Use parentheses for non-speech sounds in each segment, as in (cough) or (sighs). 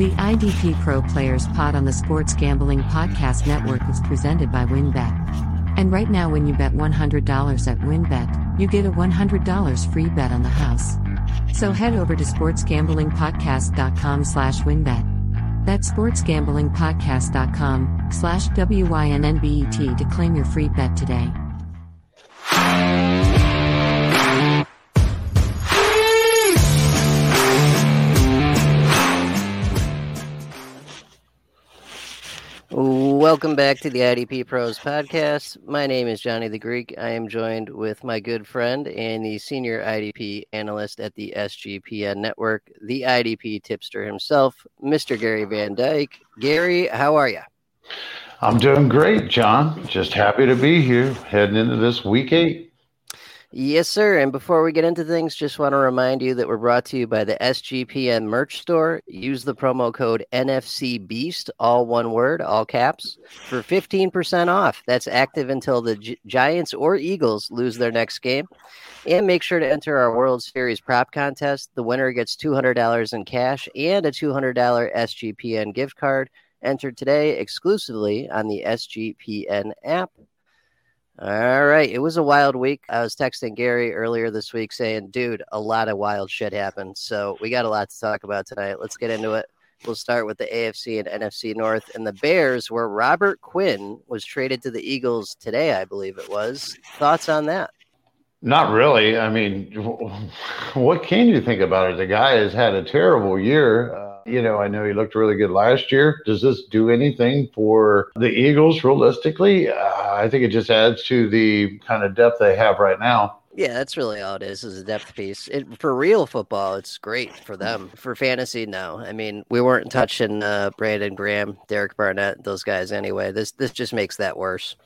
The IDP Pro Players Pod on the Sports Gambling Podcast Network is presented by WynnBET. And right now, when you bet $100 at WynnBET, you get a $100 free bet on the house. So head over to sportsgamblingpodcast.com slash wynnbet. That's sportsgamblingpodcast.com slash W-Y-N-N-B-E-T to claim your free bet today. Welcome back to the IDP Pros podcast. My name is Johnny the Greek. I am joined with my good friend and the senior IDP analyst at the SGPN network, the IDP tipster himself, Mr. Gary Van Dyke. Gary, how are you? I'm doing great, John. Just happy to be here heading into this week eight. Yes, sir. And before we get into things, just want to remind you that we're brought to you by the SGPN merch store. Use the promo code NFC Beast, all one word, all caps, for 15% off. That's active until the Giants or Eagles lose their next game. And make sure to enter our World Series prop contest. The winner gets $200 in cash and a $200 SGPN gift card. Entered today exclusively on the SGPN app. All right. It was a wild week. I was texting Gary earlier this week saying, dude, a lot of wild shit happened. So we got a lot to talk about tonight. Let's get into it. We'll start with the AFC and NFC North and the Bears, where Robert Quinn was traded to the Eagles today, I believe it was. Thoughts on that? Not really. I mean, (laughs) what can you think about it? The guy has had a terrible year. Uh, you know, I know he looked really good last year. Does this do anything for the Eagles realistically? Uh, I think it just adds to the kind of depth they have right now. Yeah, that's really all it is, is a depth piece. It, for real football, it's great for them. For fantasy, no. I mean, we weren't touching uh, Brandon Graham, Derek Barnett, those guys anyway. This this just makes that worse.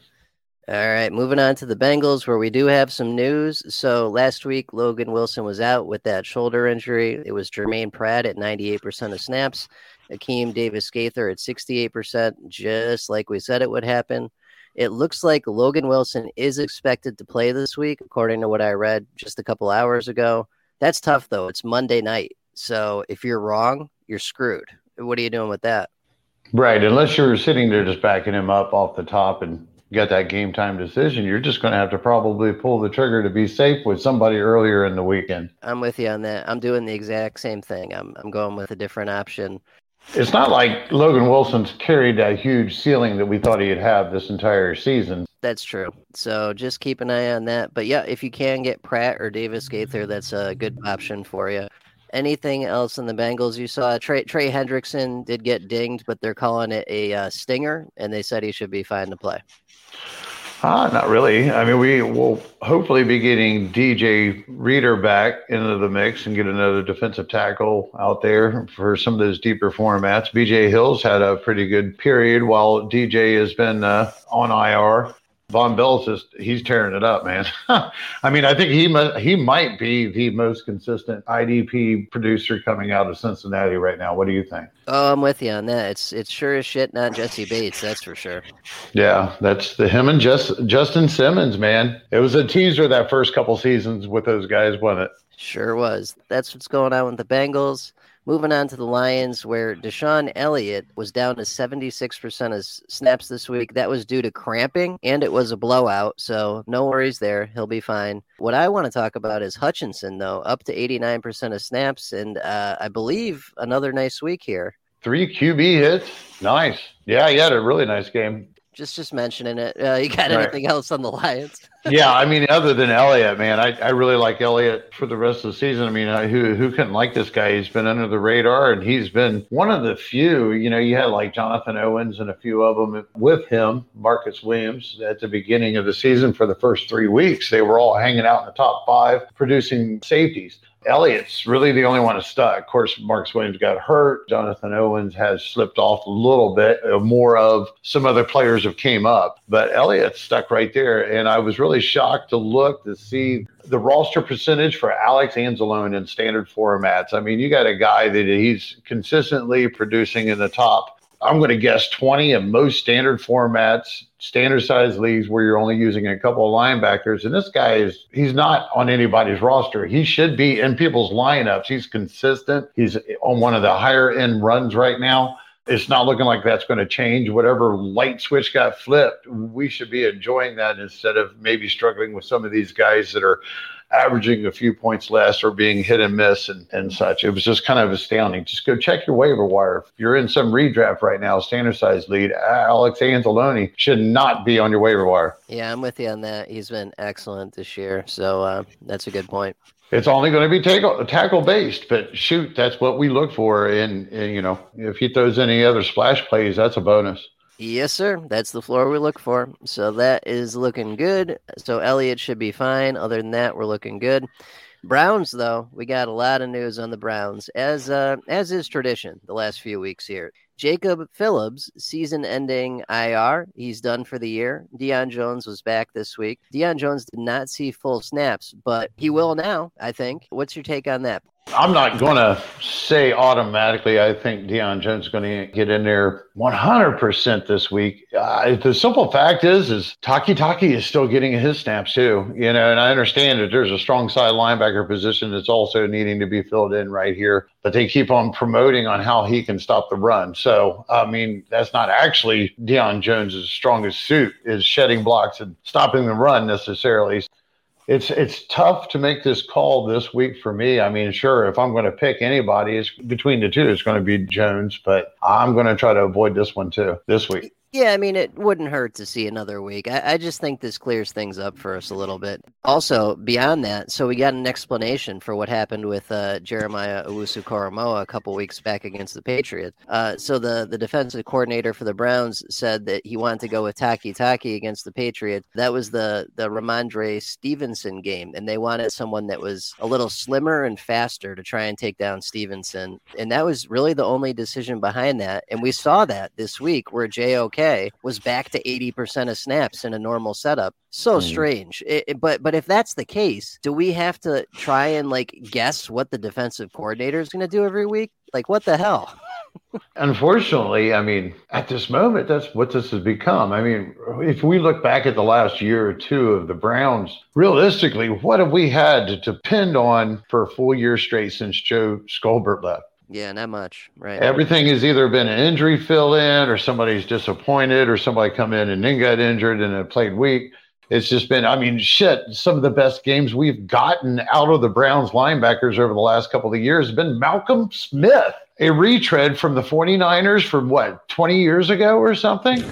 All right, moving on to the Bengals, where we do have some news. So last week, Logan Wilson was out with that shoulder injury. It was Jermaine Pratt at 98% of snaps, Akeem Davis Gaither at 68%, just like we said it would happen. It looks like Logan Wilson is expected to play this week, according to what I read just a couple hours ago. That's tough, though. It's Monday night. So if you're wrong, you're screwed. What are you doing with that? Right. Unless you're sitting there just backing him up off the top and get that game time decision, you're just going to have to probably pull the trigger to be safe with somebody earlier in the weekend. I'm with you on that. I'm doing the exact same thing. I'm I'm going with a different option. It's not like Logan Wilson's carried that huge ceiling that we thought he'd have this entire season. That's true. So just keep an eye on that. But yeah, if you can get Pratt or Davis Gaither, that's a good option for you. Anything else in the Bengals you saw? Trey, Trey Hendrickson did get dinged, but they're calling it a uh, stinger, and they said he should be fine to play. Ah, not really. I mean, we will hopefully be getting DJ Reader back into the mix and get another defensive tackle out there for some of those deeper formats. BJ Hill's had a pretty good period while DJ has been uh, on IR. Vonn Bell's just he's tearing it up, man. (laughs) I mean, I think he he might be the most consistent IDP producer coming out of Cincinnati right now. What do you think? Oh, I'm with you on that. It's it's sure as shit not Jessie Bates, that's for sure. Yeah, that's the him and just Justin Simmons, man. It was a teaser that first couple seasons with those guys, wasn't it? Sure was. That's what's going on with the Bengals. Moving on to the Lions, where DeShon Elliott was down to 76% of snaps this week. That was due to cramping, and it was a blowout. So no worries there. He'll be fine. What I want to talk about is Hutchinson, though, up to 89% of snaps, and uh, I believe another nice week here. Three QB hits. Nice. Yeah, he had a really nice game just just mentioning it. Uh, you got right. anything else on the Lions? (laughs) yeah, I mean, other than Elliott, man, I, I really like Elliott for the rest of the season. I mean, I, who who couldn't like this guy? He's been under the radar, and he's been one of the few. You know, you had like Jonathan Owens and a few of them with him, Marcus Williams at the beginning of the season for the first three weeks. They were all hanging out in the top five, producing safeties. Elliott's really the only one to stuck. Of course, Marcus Williams got hurt. Jonathan Owens has slipped off a little bit. Uh, more of some other players have came up, but Elliott stuck right there. And I was really shocked to look to see the roster percentage for Alex Anzalone in standard formats. I mean, you got a guy that he's consistently producing in the top I'm going to guess 20 in most standard formats, standard size leagues where you're only using a couple of linebackers. And this guy is, he's not on anybody's roster. He should be in people's lineups. He's consistent. He's on one of the higher end runs right now. It's not looking like that's going to change. Whatever light switch got flipped, we should be enjoying that instead of maybe struggling with some of these guys that are averaging a few points less or being hit and miss and, and such. It was just kind of astounding. Just go check your waiver wire. If you're in some redraft right now, standard size lead, Alex Anzalone should not be on your waiver wire. Yeah, I'm with you on that. He's been excellent this year. So uh, that's a good point. It's only going to be tackle, tackle based, but shoot, that's what we look for. And, and, you know, if he throws any other splash plays, that's a bonus. Yes, sir. That's the floor we look for. So that is looking good. So Elliott should be fine. Other than that, we're looking good. Browns, though, we got a lot of news on the Browns, as uh, as is tradition the last few weeks here. Jacob Phillips, season-ending IR, he's done for the year. Deion Jones was back this week. Deion Jones did not see full snaps, but he will now. I think. What's your take on that? I'm not going to say automatically. I think Deion Jones is going to get in there 100% this week. Uh, the simple fact is, is Takitaki is still getting his snaps too. You know, and I understand that there's a strong side linebacker position that's also needing to be filled in right here, but they keep on promoting on how he can stop the run. So, I mean, that's not actually Deion Jones's strongest suit is shedding blocks and stopping the run necessarily it's it's tough to make this call this week for me. I mean, sure, if I'm going to pick anybody, it's between the two. It's going to be Jones, but I'm going to try to avoid this one too this week. Yeah, I mean, it wouldn't hurt to see another week. I, I, just think this clears things up for us a little bit. Also, beyond that, so we got an explanation for what happened with uh, Jeremiah Owusu-Koramoah a couple weeks back against the Patriots. Uh, so the, the defensive coordinator for the Browns said that he wanted to go with Takitaki against the Patriots. That was the, the Rhamondre Stevenson game, and they wanted someone that was a little slimmer and faster to try and take down Stevenson. And that was really the only decision behind that. And we saw that this week where JOK was back to 80% of snaps in a normal setup. So mm. strange. It, it, but but if that's the case, do we have to try and like guess what the defensive coordinator is going to do every week? Like what the hell? (laughs) Unfortunately, I mean, at this moment, that's what this has become. I mean, if we look back at the last year or two of the Browns, realistically, what have we had to depend on for a full year straight since Joe Schobert left? Yeah, not much. Right. Everything has either been an injury fill in or somebody's disappointed or somebody come in and then got injured and it played weak. It's just been, I mean, shit, some of the best games we've gotten out of the Browns linebackers over the last couple of years have been Malcolm Smith a retread from the 49ers from what 20 years ago or something? (laughs)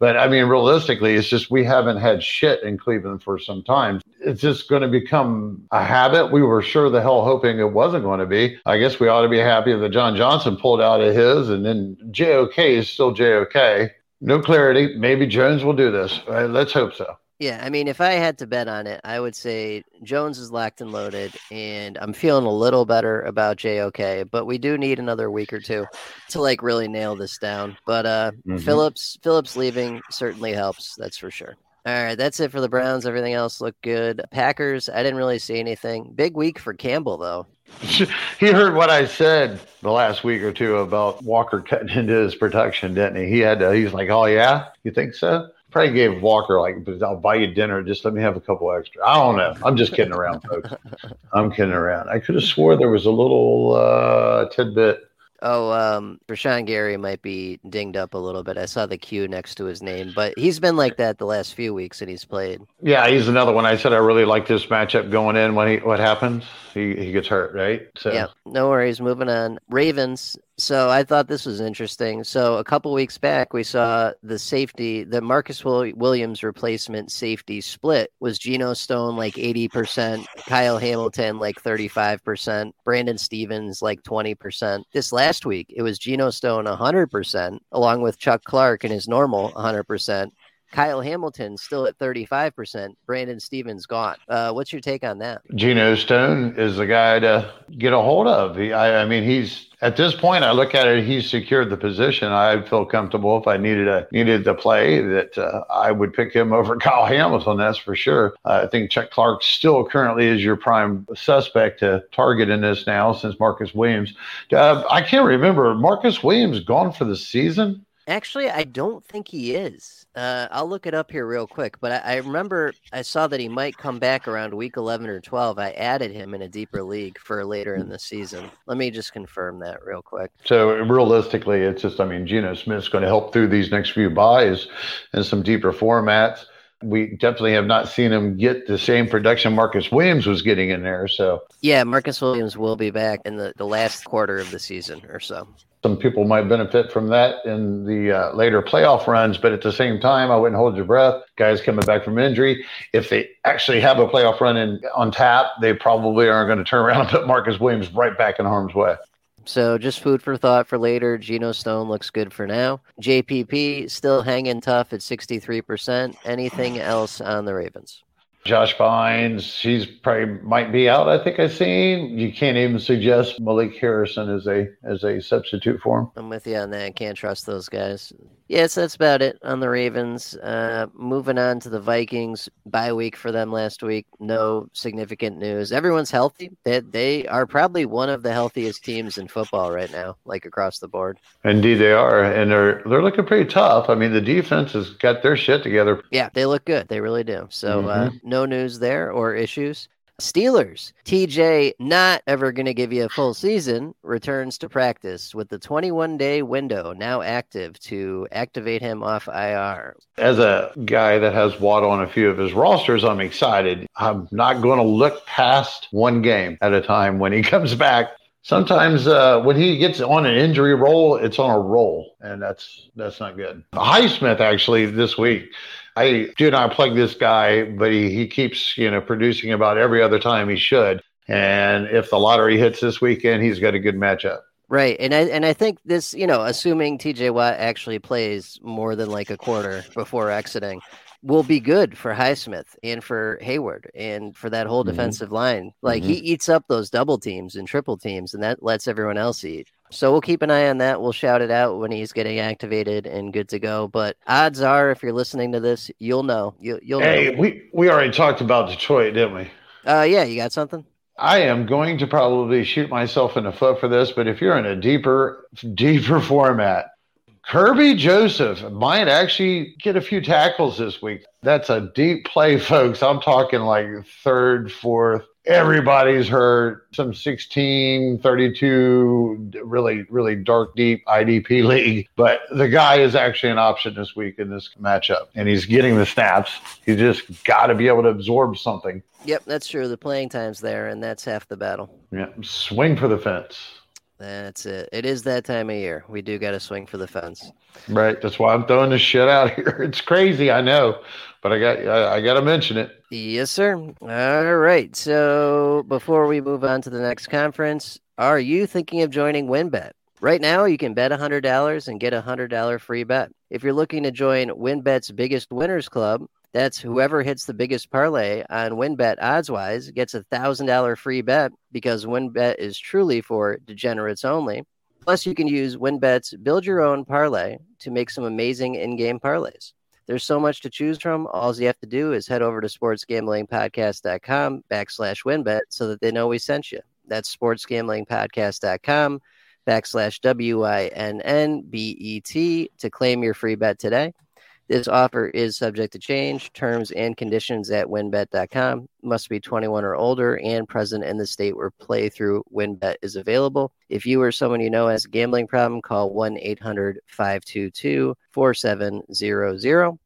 But i mean realistically it's just we haven't had shit in cleveland for some time. It's just going to become a habit. We were sure the hell hoping it wasn't going to be. I guess we ought to be happy that john johnson pulled out of his and then jok is still jok no clarity. Maybe jones will do this. Uh, let's hope so yeah, I mean, if I had to bet on it, I would say Jones is locked and loaded, and I'm feeling a little better about JOK. But we do need another week or two to like really nail this down. But uh, mm-hmm. Phillips, Phillips leaving certainly helps. That's for sure. All right, that's it for the Browns. Everything else looked good. Packers, I didn't really see anything. Big week for Campbell, though. (laughs) he heard what I said the last week or two about Walker cutting into his production, didn't he? He had to, he's like, "Oh yeah, you think so?" Probably gave Walker like, I'll buy you dinner. Just let me have a couple extra. I don't know. I'm just kidding around, folks. (laughs) I'm kidding around. I could have swore there was a little uh, tidbit Oh, um, Rashan Gary might be dinged up a little bit. I saw the Q next to his name, but he's been like that the last few weeks that he's played. Yeah, he's another one. I said I really like this matchup going in. When he what happens, he he gets hurt, right? So yeah, no worries. Moving on. Ravens so I thought this was interesting. So a couple weeks back, we saw the safety, the Marcus Williams replacement safety split was Geno Stone like 80%, Kyle Hamilton like 35%, Brandon Stephens like 20%. This last week, it was Geno Stone 100%, along with Chuck Clark and his normal 100%. Kyle Hamilton still at 35%. Brandon Stephens gone. Uh, what's your take on that? Geno Stone is the guy to get a hold of. He, I, I mean, he's at this point, I look at it. He's secured the position. I feel comfortable if I needed a needed to play that uh, I would pick him (laughs) over Kyle Hamilton. That's for sure. Uh, I think Chuck Clark still currently is your prime suspect to target in this now since Marcus Williams. Uh, I can't remember Marcus Williams gone for the season. Actually, I don't think he is. Uh, I'll look it up here real quick, but I, I, remember I saw that he might come back around week 11 or 12. I added him in a deeper league for later in the season. Let me just confirm that real quick. So, realistically, it's just, I mean, Geno Smith's going to help through these next few buys in some deeper formats. We definitely have not seen him get the same production Marcus Williams was getting in there. So, yeah, Marcus Williams will be back in the, the last quarter of the season or so some people might benefit from that in the uh, later playoff runs, but at the same time, I wouldn't hold your breath. Guys coming back from injury, if they actually have a playoff run in, on tap, they probably aren't going to turn around and put Marcus Williams right back in harm's way. So just food for thought for later. Geno Stone looks good for now. JPP still hanging tough at 63%. Anything else on the Ravens? Josh Bynes, he's probably might be out. I think I've seen. You can't even suggest Malik Harrison as a as a substitute for him. I'm with you on that. Can't trust those guys. Yes, that's about it on the Ravens. Uh, moving on to the Vikings. Bye week for them last week. No significant news. Everyone's healthy. They, they are probably one of the healthiest teams in football right now, like across the board. Indeed, they are, and they're they're looking pretty tough. I mean, the defense has got their shit together. Yeah, they look good. They really do. So. Uh, mm-hmm. Uh, no news there or issues. Steelers, TJ, not ever going to give you a full season, returns to practice with the 21 day window now active to activate him off IR. As a guy that has Waddle on a few of his rosters, I'm excited. I'm not going to look past one game at a time when he (laughs) comes back. Sometimes uh, when he gets on an injury roll, it's on a roll, and that's that's not good. Highsmith actually this week I do not plug this guy, but he, he keeps, you know, producing about every other time he should. And if the lottery hits this weekend, he's got a good matchup. Right. And I and I think this, you know, assuming TJ Watt actually plays more than like a quarter before exiting, will be good for Highsmith and for Heyward and for that whole mm-hmm. defensive line. Like mm-hmm. he eats up those double teams and triple teams, and that lets everyone else eat. So we'll keep an eye on that. We'll shout it out when he's getting activated and good to go. But odds are, if you're listening to this, you'll know. You, will Hey, know. we we already talked about Detroit, didn't we? Uh, yeah. You got something? I am going to probably shoot myself in the foot for this, but if you're in a deeper, deeper (laughs) format, Kerby Joseph might actually get a few tackles this week. That's a deep play, folks. I'm talking like third, fourth, everybody's heard some 16 32 really really dark deep idp (laughs) league but the guy is actually an option this week in this matchup and he's getting the snaps. He's just got to be able to absorb something. Yep that's true. The playing time's there and that's half the battle. Yeah swing for the fence that's it. It is that time of year. We do got to swing for the fence. Right. That's why I'm throwing this shit out (laughs) here. It's crazy, I know, but I got I, I got to mention it. Yes, sir. All right. So before we move on to the next conference, are you thinking of joining WynnBET? Right now, you can bet $100 and get a $100 free bet. If you're looking to join WynnBET's biggest winners club, that's whoever hits the biggest parlay on WynnBET odds-wise gets a thousand dollar free bet because WynnBET is truly for degenerates only. Plus, you can use WynnBET's build your own parlay to make some amazing in-game parlays. There's so much to choose from. All you have to do is head over to sportsgamblingpodcast.com backslash wynnbet so that they know we sent you. That's sportsgamblingpodcast.com backslash W-I-N-N-B-E-T to claim your free bet today. This offer is subject to change. Terms and conditions at wynnbet.com must be 21 or older and present in the state where play through WynnBET is available. If you or someone you know has a gambling problem, call 1 800 522 4700.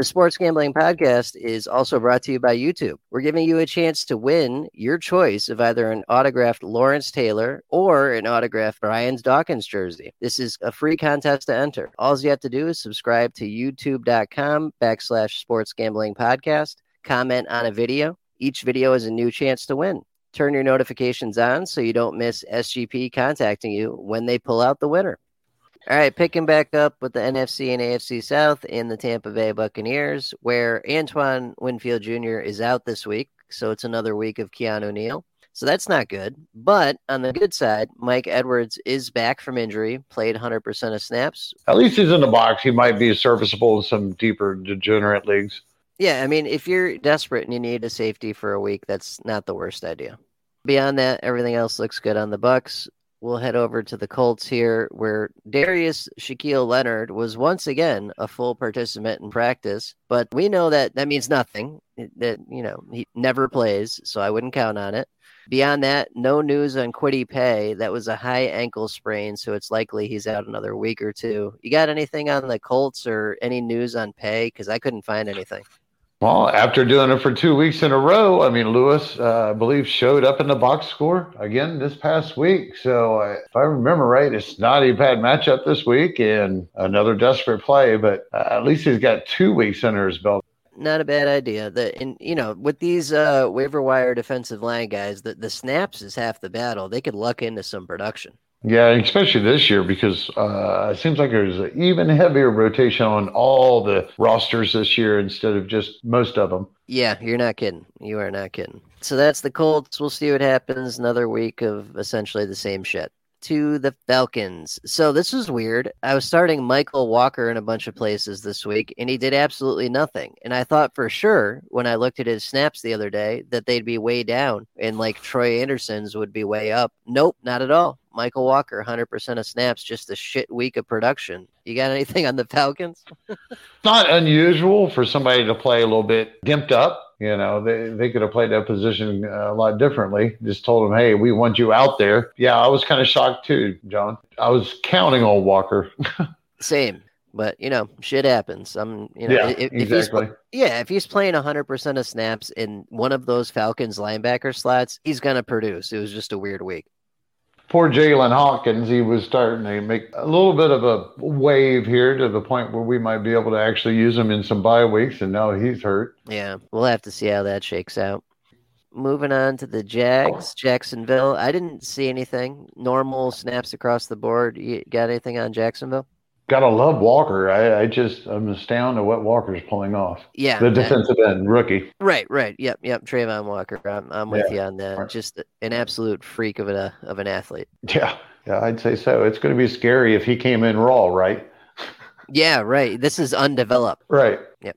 The Sports Gambling Podcast is also brought to you by YouTube. We're giving you a chance to win your choice of either an autographed Lawrence Taylor or an autographed Brian Dawkins jersey. This is a free contest to enter. All you have to do is subscribe to youtube.com backslash sports gambling podcast, comment on a video. Each video is a new chance to win. Turn your notifications on so you don't miss SGP contacting you when they pull out the winner. All right, picking back up with the NFC and AFC South in the Tampa Bay Buccaneers, where Antoine Winfield Jr. is out this week. So it's another week of Keanu Neal. So that's not good. But on the good side, Mike Edwards is back from injury, played 100% of snaps. At least he's in the box. He might be serviceable in some deeper degenerate leagues. Yeah, I mean, if you're desperate and you need a safety for a week, that's not the worst idea. Beyond that, everything else looks good on the Bucs. We'll head over to the Colts here, where Darius Shaquille Leonard was once again a full participant in practice, but we know that that means nothing. Eh, that you know he never plays, so I wouldn't count on it. Beyond that, no news on Kwity Paye. That was a high ankle sprain, so it's likely he's out another week or two. You got anything on the Colts or any news on Paye? Because I couldn't find anything. Well, after doing it for two weeks in a row, I mean, Lewis, uh, I believe, showed up in the box score again this past week. So, if I remember right, it's not a bad matchup this week and another desperate play, but uh, at least he's got two weeks under his belt. Not a bad idea. The and you know with these uh, waiver wire defensive line guys, the, the snaps is half the battle. They could luck into some production. Yeah, especially this year because uh, it seems like there's an even heavier rotation on all the rosters this year instead of just most of them. Yeah, you're not kidding. You are not kidding. So that's the Colts. We'll see what happens. Another week of essentially the same shit to the Falcons. So this is weird. I was starting Mykal Walker in a bunch of places this week, and he did absolutely nothing. And I thought for sure when I looked at his snaps the other day that they'd be way down and like Troy Andersen's would be way up. Nope, not at all. Mykal Walker, 100% of snaps, just a shit week of production. You got anything on the Falcons? (laughs) Not unusual for somebody to play a little bit dimped up. You know, they, they could have played that position uh, a lot differently. Just told them, hey, we want you out there. Yeah, I was kind of shocked too, John. I was counting on Walker. (laughs) Same. But you know, shit happens. I'm, you know, yeah, if, exactly. if yeah, if he's playing 100 percent of snaps in one of those Falcons linebacker slots, he's gonna produce. It was just a weird week poor Jaylinn Hawkins, he was starting to make a little bit of a wave here to the point where we might be able to actually use him in some bye weeks, and now he's hurt. Yeah, we'll have to see how that shakes out. Moving on to the Jags, Jacksonville. I didn't see anything. Normal snaps across the board. You got anything on Jacksonville? Gotta love Walker. I, I just I'm astounded at what Walker's pulling off. Yeah, the defensive end rookie. Right, right. Yep, yep. Travon Walker. I'm, I'm with yeah. you on that. Right. Just an absolute freak of an uh, of an athlete. Yeah, yeah. I'd say so. It's going to be scary if he came in raw, right? yeah, right. This is undeveloped. Right. Yep.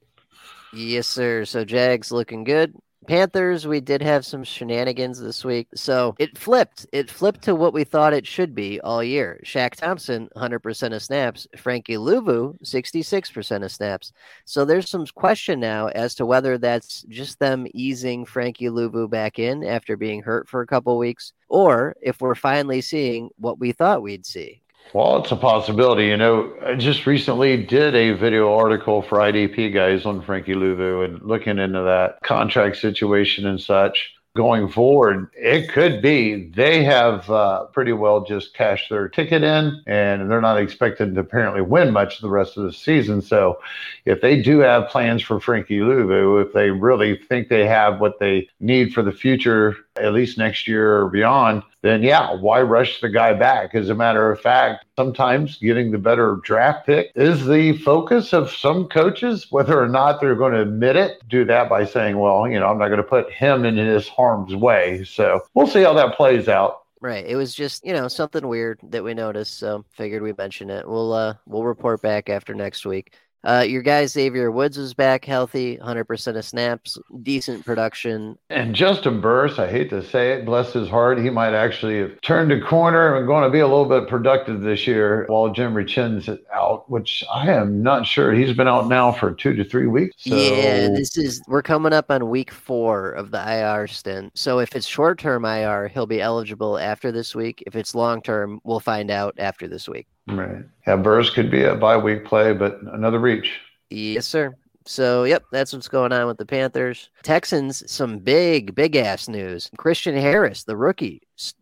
Yes, sir. So Jags looking good. Panthers, we did have some shenanigans this week. So it flipped. It flipped to what we thought it should be all year. Shaq Thompson, 100% of snaps. Frankie Luvu, 66% of snaps. So there's some question now as to whether that's just them easing Frankie Luvu back in after being hurt for a couple weeks, or if we're finally seeing what we thought we'd see. Well, it's a possibility. You know, I just recently did a video article for IDP guys on Frankie Luvu and looking into that contract situation and such going forward, it could be they have uh, pretty well just cashed their ticket in and they're not expected to apparently win much the rest of the season. So if they do have plans for Frankie Luvu, if they really think they have what they need for the future, at least next year or beyond, then yeah, why rush the guy back? As a matter of fact, sometimes getting the better draft pick is the focus of some coaches, whether or not they're going to admit it, do that by saying, well, you know, I'm not going to put him in his harm's way. So we'll see how that plays out. Right. It was just, you know, something weird that we noticed. So figured we'd mention it. We'll uh we'll report back after next week. Uh, your guy Xavier Woods was back healthy, 100% of snaps, decent production. And Justin Burris, I hate to say it, bless his heart, he might actually have turned a corner and going to be a little bit productive this year while Jimmy Chinn's out, which I am not sure. He's been out now for two to three weeks. So... Yeah, this is we're coming up on week four of the IR stint. So if it's short term IR, he'll be eligible after this week. If it's long term, we'll find out after this week. Right. Yeah, Burris could be a bye week play, but another reach. Yes, sir. So, yep, that's what's going on with the Panthers. Texans, some big, big ass news. Christian Harris, the rookie,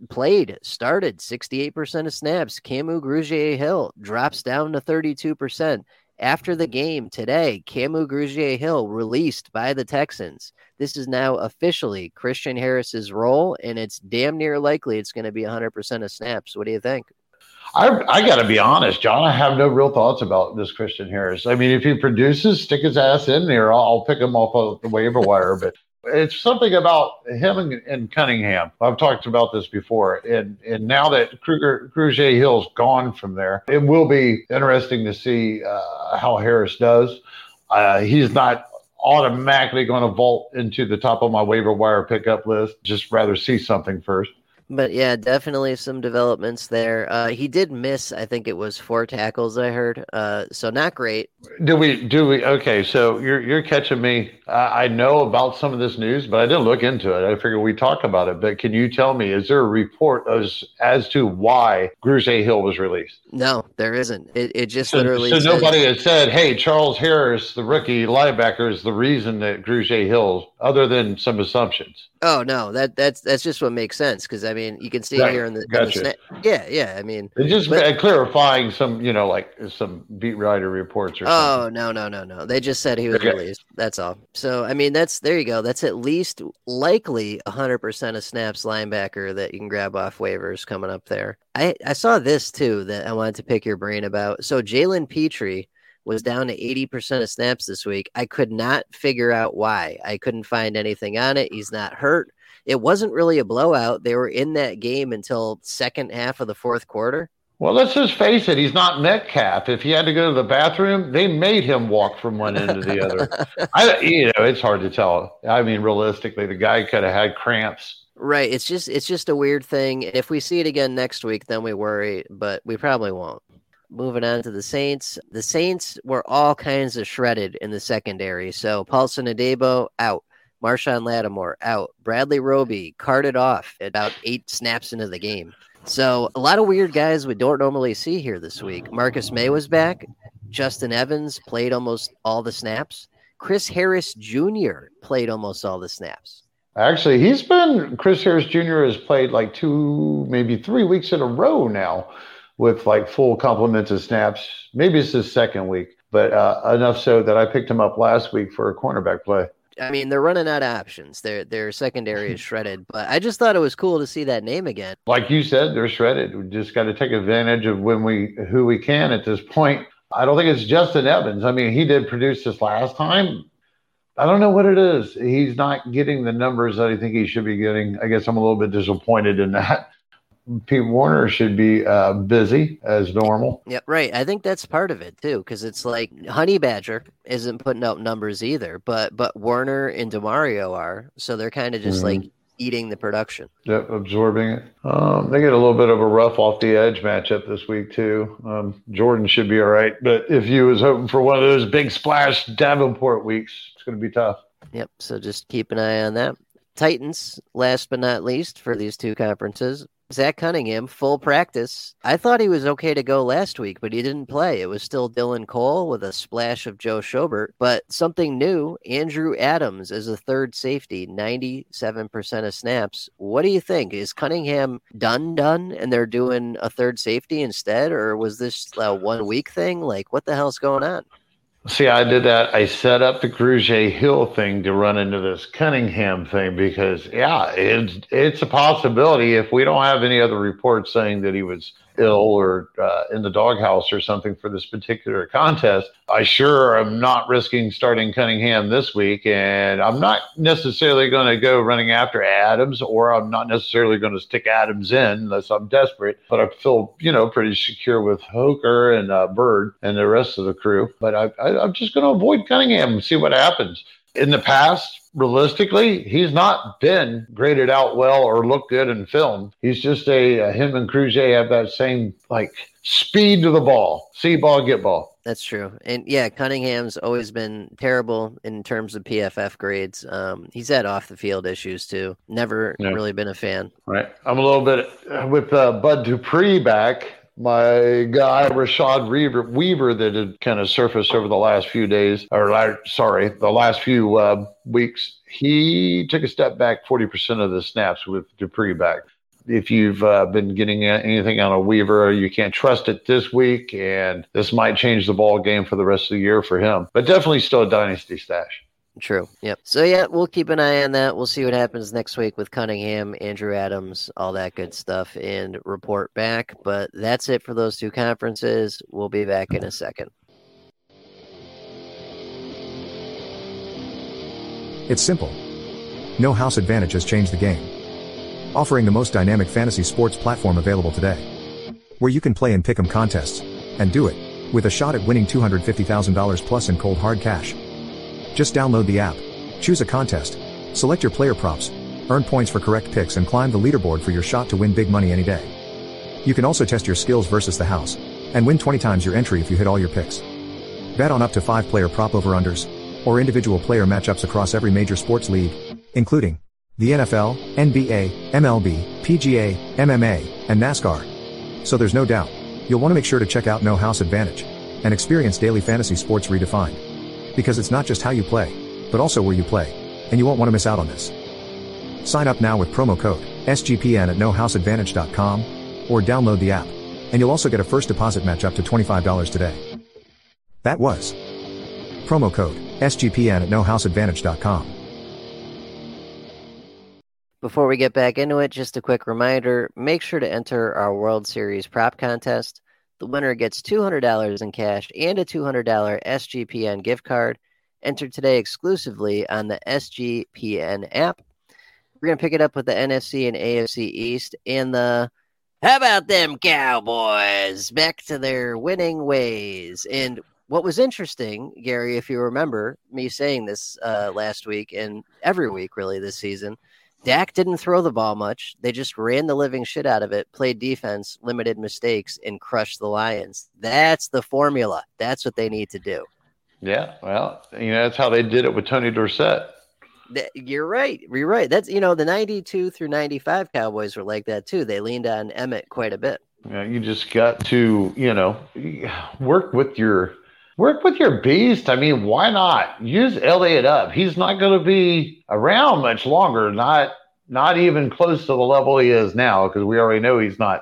played, started 68% of snaps. Kamu Grugier Hill drops down to 32%. After the game today, Kamu Grugier Hill released by the Texans. This is now officially Christian Harris's role, and it's damn near likely it's going to be 100% of snaps. What do you think? I, I got to be honest, John. I have no real thoughts about this Christian Harris. I mean, if he produces, stick his ass in there. I'll, I'll pick him off of the waiver wire. But it's something about him and, and, Cunningham. I've talked about this before, and and now that Kruger Grugier Hill's gone from there, it will be interesting to see uh, how Harris does. Uh, he's not automatically going to vault into the top of my waiver wire pickup list. Just rather see something first. But yeah, definitely some developments there. Uh, he did miss, I think it was four tackles. I heard, uh, so not great. Do we? Do we? Okay, so you're you're catching me. I, I know about some of this news, but I didn't look into it. I figured we talk about it. But can you tell me? Is there a report as as to why Grugier Hill was released? No, there isn't. It, it just so, literally. So says, nobody has said, "Hey, Charles Harris, the rookie linebacker, is the reason that Grugier Hill," other than some assumptions. Oh no, that that's that's just what makes sense because I mean you can see right. here in the, gotcha. in the sna- yeah yeah I mean it's just but, clarifying some you know like some beat writer reports or oh something. no no no no they just said he was okay. released that's all so I mean that's there you go that's at least likely hundred percent of snaps linebacker that you can grab off waivers coming up there I I saw this too that I wanted to pick your brain about so Jalen Pitre was down to 80% of snaps this week. I could not figure out why. I couldn't find anything on it. He's not hurt. It wasn't really a blowout. They were in that game until second half of the fourth quarter. Well, let's just face it. He's not Metcalf. If he had to go to the bathroom, they made him walk from one end to the other. (laughs) I, you know, it's hard to tell. I mean, realistically, the guy could have had cramps. Right. It's just, it's just a weird thing. If we see it again next week, then we worry, but we probably won't moving on to the Saints. The Saints were all kinds of shredded in the secondary. So Paulson Adebo out. Marshon Lattimore out. Bradley Roby carted off about eight snaps into the game. So a lot of weird guys we don't normally see here this week. Marcus Maye was back. Justin Evans played almost all the snaps. Chris Harris Jr. played almost all the snaps. Actually, he's been Chris Harris Jr. has played like two, maybe three weeks in a row now with like full complements of snaps. Maybe it's his second week, but uh, enough so that I picked him up last week for a cornerback play. I mean, they're running out of options. Their their secondary is (laughs) shredded, but I just thought it was cool to see that name again. Like you said, they're shredded. We just got to take advantage of when we who we can at this point. I don't think it's Justin Evans. I mean, he did produce this last time. I don't know what it is. He's not getting the numbers that I think he should be getting. I guess I'm a little bit disappointed in that. Pete Werner should be uh, busy as normal. Yeah, right. I think that's part of it too, because it's like Honey Badger isn't putting up numbers either, but but Werner and Demario are, so they're kind of just mm-hmm. like eating the production. Yep, absorbing it. Um, they get a little bit of a rough off the edge matchup this week too. Um, Jordan should be all right, but if you was hoping for one of those big splash Davenport weeks, it's going to be tough. Yep. So just keep an eye on that. Titans, last but not least, for these two conferences, Zach Cunningham, full practice. I thought he was okay to go last week, but he didn't play. It was still Dylan Cole with a splash of Joe Schobert. But something new Andrew Adams is a third safety, 97% of snaps. What do you think? Is Cunningham done, done, and they're doing a third safety instead? Or was this a one week thing? Like, what the hell's going on? See, I did that. I set up the Grugier Hill thing to run into this Cunningham thing because, yeah, it's it's a possibility if we don't have any other reports saying that he was ill or uh, in the doghouse or something for this particular contest. I sure am not risking starting Cunningham this week, and I'm not necessarily going to go running after Adams, or I'm not necessarily going to stick Adams in unless I'm desperate. But I feel, you know, pretty secure with Hooker and uh, Byard and the rest of the crew. But I, I, I'm just going to avoid Cunningham and see what happens. In the past, realistically, he's not been graded out well or looked good in film. He's just a, a him and Grugier have that same like speed to the ball, see ball, get ball. That's true, and yeah, Cunningham's always been terrible in terms of PFF grades. Um, he's had off the field issues too. Never yeah. really been a fan. Right, I'm a little bit with uh, Bud Dupree back my guy Rashad Weaver, Weaver that had kind of surfaced over the last few days, or sorry, the last few uh, weeks, he took a step back 40% of the snaps with Dupree back. If you've uh, been getting anything on a Weaver, you can't trust it this week, and this might change the ball game for the rest of the year for him. But definitely still a dynasty stash. True. Yep. So yeah, we'll keep an eye on that. We'll see what happens next week with Cunningham, Andrew Adams, all that good stuff, and report back. But that's it for those two conferences. We'll be back in a second. It's simple. No House Advantage has changed the game. Offering the most dynamic fantasy sports platform available today. Where you can play in pick'em contests. And do it. With a shot at winning $250,000 plus in cold hard cash. Just download the app. Choose a contest. Select your player props. Earn points for correct picks and climb the leaderboard for your shot to win big money any day. You can also test your skills versus the house. And win 20 times your entry if you hit all your picks. Bet on up to 5 player prop over unders. Or individual player matchups across every major sports league, including the NFL, NBA, MLB, PGA, MMA, and NASCAR. So there's no doubt. You'll want to make sure to check out No House Advantage and experience daily fantasy sports redefined. Because it's not just how you play, but also where you play. And you won't want to miss out on this. Sign up now with promo code SGPN at nohouseadvantage.com or download the app. And you'll also get a first deposit match up to $25 today. That was promo code SGPN at nohouseadvantage.com. Before we get back into it, just a quick reminder make sure to enter our World Series prop contest. The winner gets $200 in cash and a $200 SGPN gift card. Enter today exclusively on the SGPN app. We're going to pick it up with the NFC and AFC East and the how about them Cowboys back to their winning ways. And what was interesting, Gary, if you remember me saying this uh, last week and every week really this season, Dak didn't throw the ball much. They just ran the living shit out of it, played defense, limited mistakes, and crushed the Lions. That's the formula. That's what they need to do. Yeah, well, you know that's how they did it with Tony Dorsett. You're right. You're right. That's you know the '92 through '95 Cowboys were like that too. They leaned on Emmett quite a bit. Yeah, you just got to you know work with your work with your beast. I mean, why not use Elliott up? He's not going to be around much longer. Not not even close to the level he is now because we already know he's not.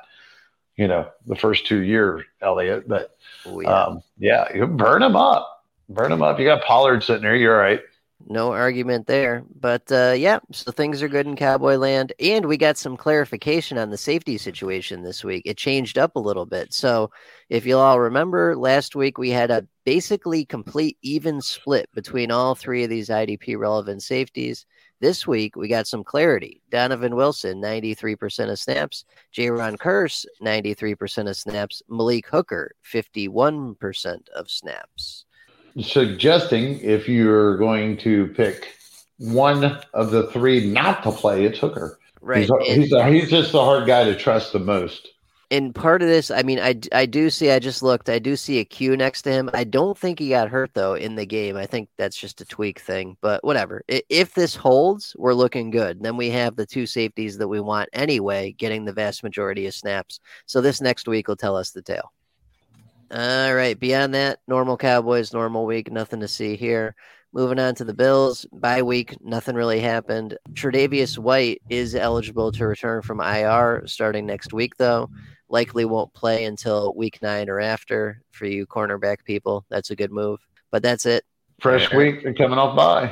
You know, the first two years, Elliott. But oh, yeah. Um, yeah, you burn him up. Burn him up. You got Pollard sitting there. You're all right no argument there. But uh, yeah, so things are good in Cowboy Land, and we got some clarification on the safety situation this week. It changed up a little bit. So if you'll all remember, last week we had a basically complete even split between all three of these IDP relevant safeties. This week we got some clarity. Donovan Wilson, 93% of snaps. Jayron Kearse, 93% of snaps. Malik Hooker, 51% of snaps suggesting if you're going to pick one of the three not to play, it's Hooker. Right. He's, a, he's, a, he's just the hard guy to trust the most. And part of this, I mean, I, I do see, I just looked, I do see a Q next to him. I don't think he got hurt, though, in the game. I think that's just a tweak thing, but whatever. If this holds, we're looking good. Then we have the two safeties that we want anyway, getting the vast majority of snaps. So this next week will tell us the tale. All right. Beyond that, normal Cowboys, normal week, nothing to see here. Moving on to the Bills, bye week, nothing really happened. Tre'Davious White is eligible to return from IR starting next week, though. Likely won't play until week nine or after for you cornerback people. That's a good move. But that's it. Fresh week and coming off by.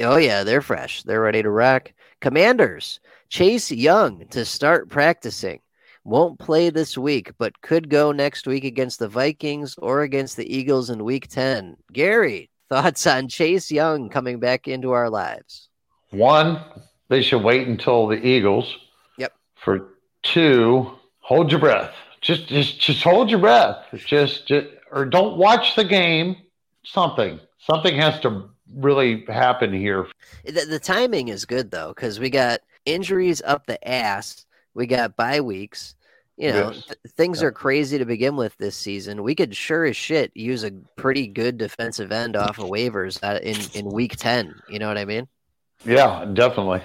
Oh, yeah, they're fresh. They're ready to rock. Commanders, Chase Young to start practicing won't play this week, but could go next week against the Vikings or against the Eagles in week 10. Gary, (laughs) thoughts on Chase Young coming back into our lives? One, they should wait until the Eagles. Yep. For two, hold your breath. Just just just hold your breath. Just, just or don't watch the game. Something. Something has to really happen here. The, the timing is good though, because we got injuries up the ass we got bye weeks. You know, yes. th- things yeah. are crazy to begin with this season. We could sure as shit use a pretty good defensive end off of waivers in in week ten. You know what I mean? Yeah, definitely.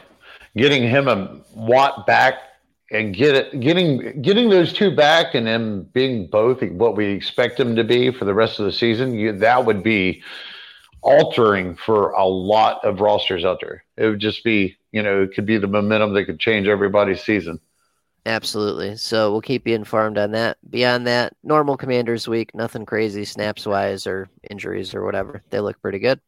Getting him a Watt back and get it, getting getting those two back, and them being both what we expect them to be for the rest of the season. You, that would be altering for a lot of rosters out there. It would just be, you know, it could be the momentum that could change everybody's season. Absolutely. So we'll keep you informed on that. Beyond that, normal Commanders week, nothing crazy snaps wise or injuries or whatever. They look pretty good.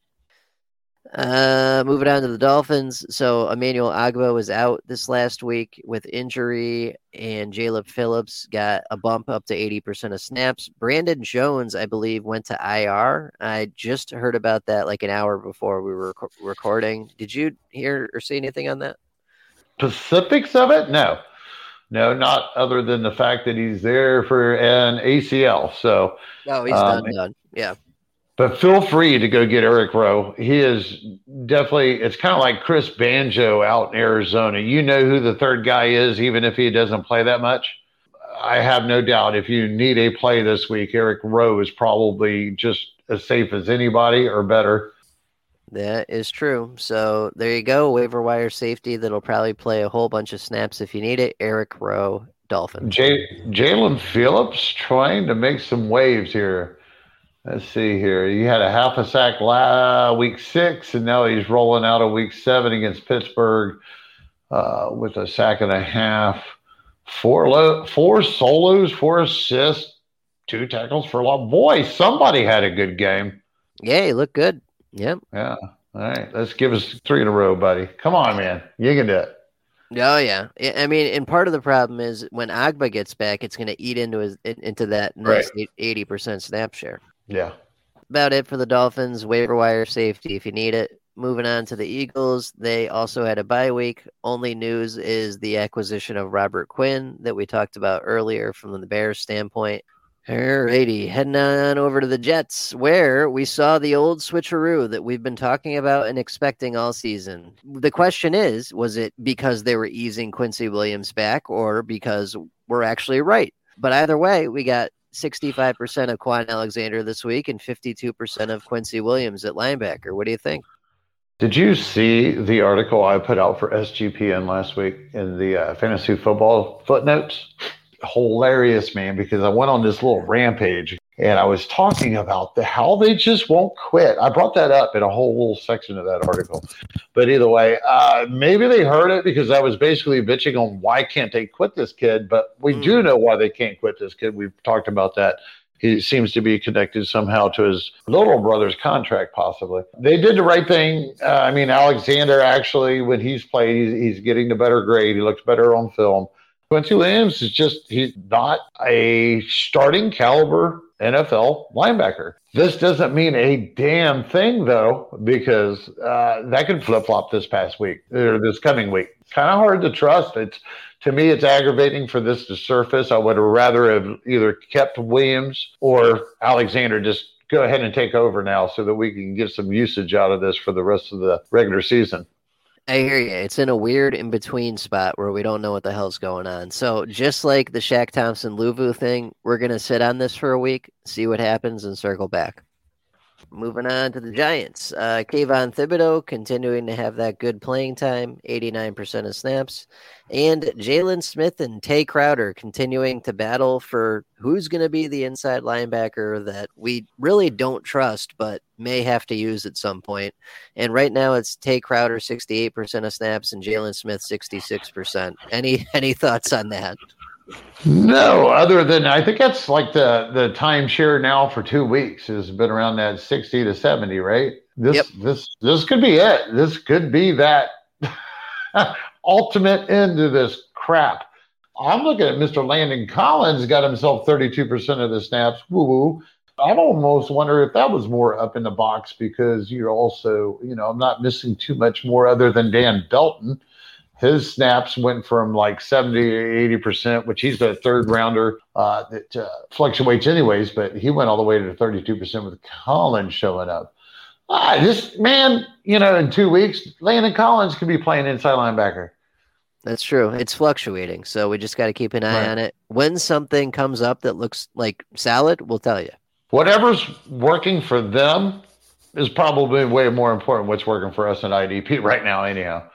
Uh, moving on to the Dolphins. So Emmanuel Ogbah was out this last week with injury, and Jaelan Phillips got a bump up to 80% of snaps. Brandon Jones, I believe, went to IR. I just heard about that like an hour before we were rec- recording. Did you hear or see anything on that? Specifics of it? No. No, not other than the fact that he's there for an ACL. So, oh, he's um, done, done. Yeah. But feel free to go get Eric Rowe. He is definitely, it's kind of like Chris Banjo out in Arizona. You know who the third guy is, even if he doesn't play that much. I have no doubt if you need a play this week, Eric Rowe is probably just as safe as anybody or better. That is true. So there you go. Waiver wire safety that'll probably play a whole bunch of snaps if you need it. Eric Rowe, Dolphin. J- Jaelan Phillips trying to make some waves here. Let's see here. He had a half a sack la- week six, and now he's rolling out of week seven against Pittsburgh uh, with a sack and a half. Four lo- four solos, four assists, two tackles for a lot. Boy, somebody had a good game. Yeah, he looked good. Yep. Yeah. All right. Let's give us three in a row, buddy. Come on, man. You can do it. Oh yeah, I mean, and part of the problem is when Agba gets back, it's going to eat into his into that nice eighty percent snap share. Yeah. About it for the Dolphins. Waiver wire safety if you need it. Moving on to the Eagles, they also had a bye week. Only news is the acquisition of Robert Quinn that we talked about earlier from the Bears standpoint. Alrighty, heading on over to the Jets, where we saw the old switcheroo that we've been talking about and expecting all season. The question is, was it because they were easing Quincy Williams back or because we're actually right? But either way, we got 65% of Kwon Alexander this week and 52% of Quincy Williams at linebacker. What do you think? Did you see the article I put out for SGPN last week in the uh, fantasy football footnotes? Hilarious, man, because I went on this little rampage and I was talking about the how they just won't quit. I brought that up in a whole little section of that article. But either way, uh, maybe they heard it because I was basically bitching on why can't they quit this kid. But we mm. do know why they can't quit this kid. We've talked about that. He seems to be connected somehow to his little brother's contract, possibly. They did the right thing. Uh, I mean, Alexander actually, when he's played, he's, he's getting the better grade. He looks better on film. Quincy Williams is just, he's not a starting caliber NFL linebacker. This doesn't mean a damn thing, though, because uh, that could flip flop this past week or this coming week. Kind of hard to trust. It's to me, it's aggravating for this to surface. I would rather have either kept Williams or Alexander just go ahead and take over now so that we can get some usage out of this for the rest of the regular season. I hear you. It's in a weird in between spot where we don't know what the hell's going on. So just like the Shaq Thompson Luvu thing, we're gonna sit on this for a week, see what happens, and circle back. Moving on to the Giants. Uh, Kayvon Thibodeaux continuing to have that good playing time, 89% of snaps. And Jaylon Smith and Tae Crowder continuing to battle for who's going to be the inside linebacker that we really don't trust, but may have to use at some point. And right now it's Tae Crowder, 68% of snaps, and Jaylon Smith, 66%. Any, (laughs) any thoughts on that? No, other than I think that's like the the timeshare now for two weeks has been around that sixty to seventy, right? This yep. this this could be it. This could be that (laughs) ultimate end to this crap. I'm looking at Mr. Landon Collins got himself 32% of the snaps. Woo woo. I'd almost wonder if that was more up in the box because you're also, you know, I'm not missing too much more other than Dane Belton his snaps went from like 70 or 80%, which he's a third rounder uh, that uh, fluctuates anyways, but he went all the way to 32% with Collins showing up. Ah, this man, you know, in two weeks, Landon Collins could be playing inside linebacker. That's true. It's fluctuating. So we just got to keep an eye right. on it. When something comes up that looks like salad, we'll tell you. Whatever's working for them is probably way more important what's working for us in IDP right now, anyhow.